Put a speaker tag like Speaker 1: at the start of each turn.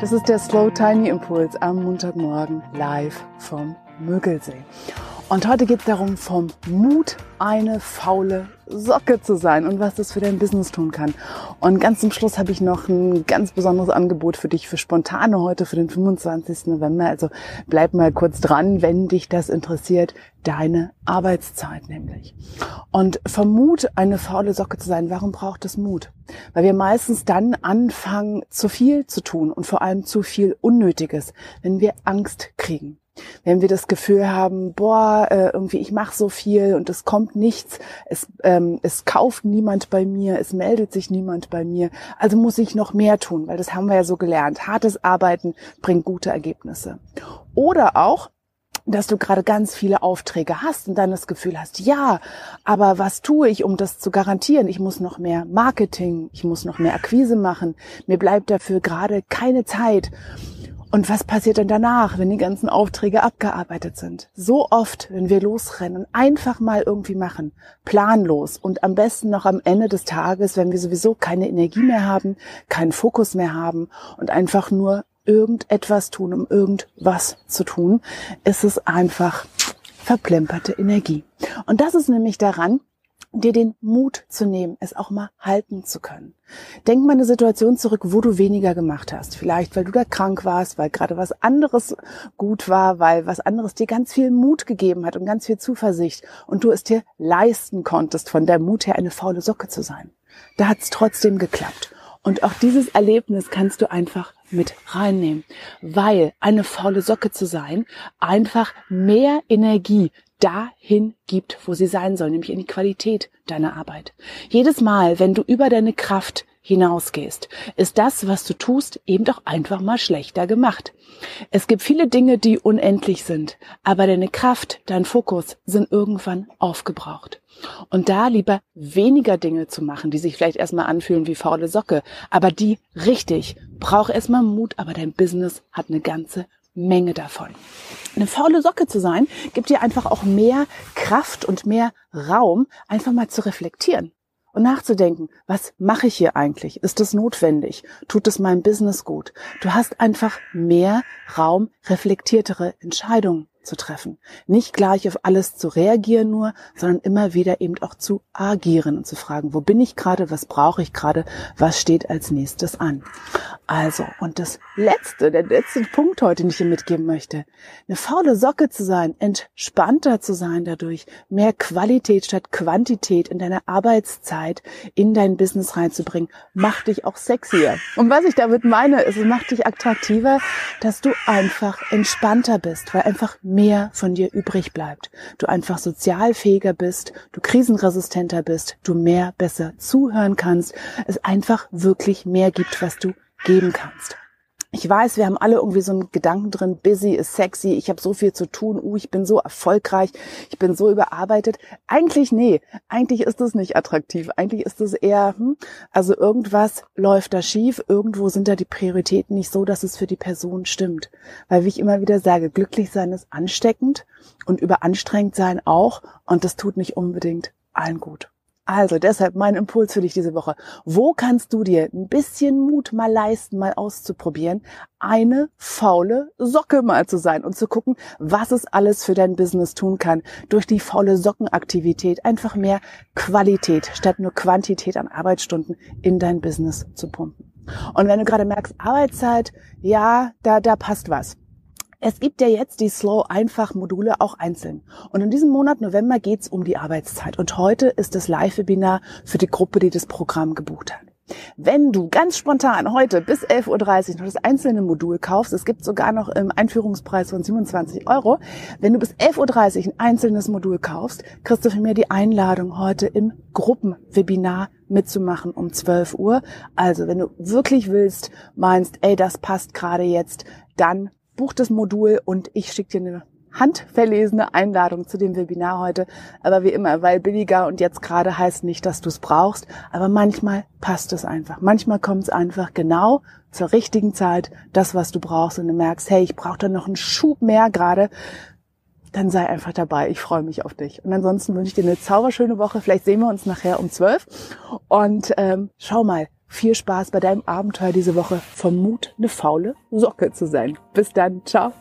Speaker 1: Das ist der Slow Tiny Impuls am Montagmorgen live vom Mögelsee. Und heute geht es darum, vom Mut eine faule Socke zu sein und was das für dein Business tun kann. Und ganz zum Schluss habe ich noch ein ganz besonderes Angebot für dich für Spontane heute für den 25. November. Also bleib mal kurz dran, wenn dich das interessiert. Deine Arbeitszeit nämlich. Und vom Mut eine faule Socke zu sein, warum braucht es Mut? Weil wir meistens dann anfangen, zu viel zu tun und vor allem zu viel Unnötiges, wenn wir Angst kriegen wenn wir das Gefühl haben, boah, äh, irgendwie ich mache so viel und es kommt nichts, es, ähm, es kauft niemand bei mir, es meldet sich niemand bei mir, also muss ich noch mehr tun, weil das haben wir ja so gelernt. Hartes Arbeiten bringt gute Ergebnisse. Oder auch, dass du gerade ganz viele Aufträge hast und dann das Gefühl hast, ja, aber was tue ich, um das zu garantieren? Ich muss noch mehr Marketing, ich muss noch mehr Akquise machen, mir bleibt dafür gerade keine Zeit. Und was passiert denn danach, wenn die ganzen Aufträge abgearbeitet sind? So oft, wenn wir losrennen, einfach mal irgendwie machen, planlos und am besten noch am Ende des Tages, wenn wir sowieso keine Energie mehr haben, keinen Fokus mehr haben und einfach nur irgendetwas tun, um irgendwas zu tun, ist es einfach verplemperte Energie. Und das ist nämlich daran, dir den Mut zu nehmen, es auch mal halten zu können. Denk mal eine Situation zurück, wo du weniger gemacht hast. Vielleicht, weil du da krank warst, weil gerade was anderes gut war, weil was anderes dir ganz viel Mut gegeben hat und ganz viel Zuversicht und du es dir leisten konntest, von der Mut her eine faule Socke zu sein. Da hat es trotzdem geklappt. Und auch dieses Erlebnis kannst du einfach mit reinnehmen, weil eine faule Socke zu sein einfach mehr Energie dahin gibt, wo sie sein soll, nämlich in die Qualität deiner Arbeit. Jedes Mal, wenn du über deine Kraft hinausgehst, ist das, was du tust, eben doch einfach mal schlechter gemacht. Es gibt viele Dinge, die unendlich sind, aber deine Kraft, dein Fokus sind irgendwann aufgebraucht. Und da lieber weniger Dinge zu machen, die sich vielleicht erstmal anfühlen wie faule Socke, aber die richtig, braucht erstmal Mut, aber dein Business hat eine ganze Menge davon. Eine faule Socke zu sein, gibt dir einfach auch mehr Kraft und mehr Raum, einfach mal zu reflektieren und nachzudenken, was mache ich hier eigentlich? Ist das notwendig? Tut es meinem Business gut? Du hast einfach mehr Raum, reflektiertere Entscheidungen zu treffen. Nicht gleich auf alles zu reagieren nur, sondern immer wieder eben auch zu agieren und zu fragen, wo bin ich gerade, was brauche ich gerade, was steht als nächstes an. Also, und das letzte, der letzte Punkt heute, den ich dir mitgeben möchte, eine faule Socke zu sein, entspannter zu sein dadurch, mehr Qualität statt Quantität in deine Arbeitszeit, in dein Business reinzubringen, macht dich auch sexier. Und was ich damit meine, ist, es macht dich attraktiver, dass du einfach entspannter bist, weil einfach mehr von dir übrig bleibt. Du einfach sozialfähiger bist, du krisenresistenter bist, du mehr besser zuhören kannst, es einfach wirklich mehr gibt, was du geben kannst. Ich weiß, wir haben alle irgendwie so einen Gedanken drin, busy ist sexy, ich habe so viel zu tun, uh, ich bin so erfolgreich, ich bin so überarbeitet. Eigentlich nee, eigentlich ist das nicht attraktiv. Eigentlich ist es eher, hm, also irgendwas läuft da schief, irgendwo sind da die Prioritäten nicht so, dass es für die Person stimmt. Weil wie ich immer wieder sage, glücklich sein ist ansteckend und überanstrengend sein auch und das tut nicht unbedingt allen gut. Also deshalb mein Impuls für dich diese Woche. Wo kannst du dir ein bisschen Mut mal leisten, mal auszuprobieren, eine faule Socke mal zu sein und zu gucken, was es alles für dein Business tun kann, durch die faule Sockenaktivität einfach mehr Qualität statt nur Quantität an Arbeitsstunden in dein Business zu pumpen. Und wenn du gerade merkst, Arbeitszeit, ja, da, da passt was es gibt ja jetzt die Slow Einfach Module auch einzeln. Und in diesem Monat November geht's um die Arbeitszeit. Und heute ist das Live-Webinar für die Gruppe, die das Programm gebucht hat. Wenn du ganz spontan heute bis 11.30 Uhr noch das einzelne Modul kaufst, es gibt sogar noch im Einführungspreis von 27 Euro, wenn du bis 11.30 Uhr ein einzelnes Modul kaufst, kriegst du von mir die Einladung, heute im Gruppenwebinar mitzumachen um 12 Uhr. Also wenn du wirklich willst, meinst, ey, das passt gerade jetzt, dann buch das Modul und ich schicke dir eine handverlesene Einladung zu dem Webinar heute. Aber wie immer, weil billiger und jetzt gerade heißt nicht, dass du es brauchst. Aber manchmal passt es einfach. Manchmal kommt es einfach genau zur richtigen Zeit, das, was du brauchst. Und du merkst, hey, ich brauche da noch einen Schub mehr gerade. Dann sei einfach dabei. Ich freue mich auf dich. Und ansonsten wünsche ich dir eine zauberschöne Woche. Vielleicht sehen wir uns nachher um zwölf. Und ähm, schau mal, viel Spaß bei deinem Abenteuer diese Woche. Vom Mut, eine faule Socke zu sein. Bis dann. Ciao.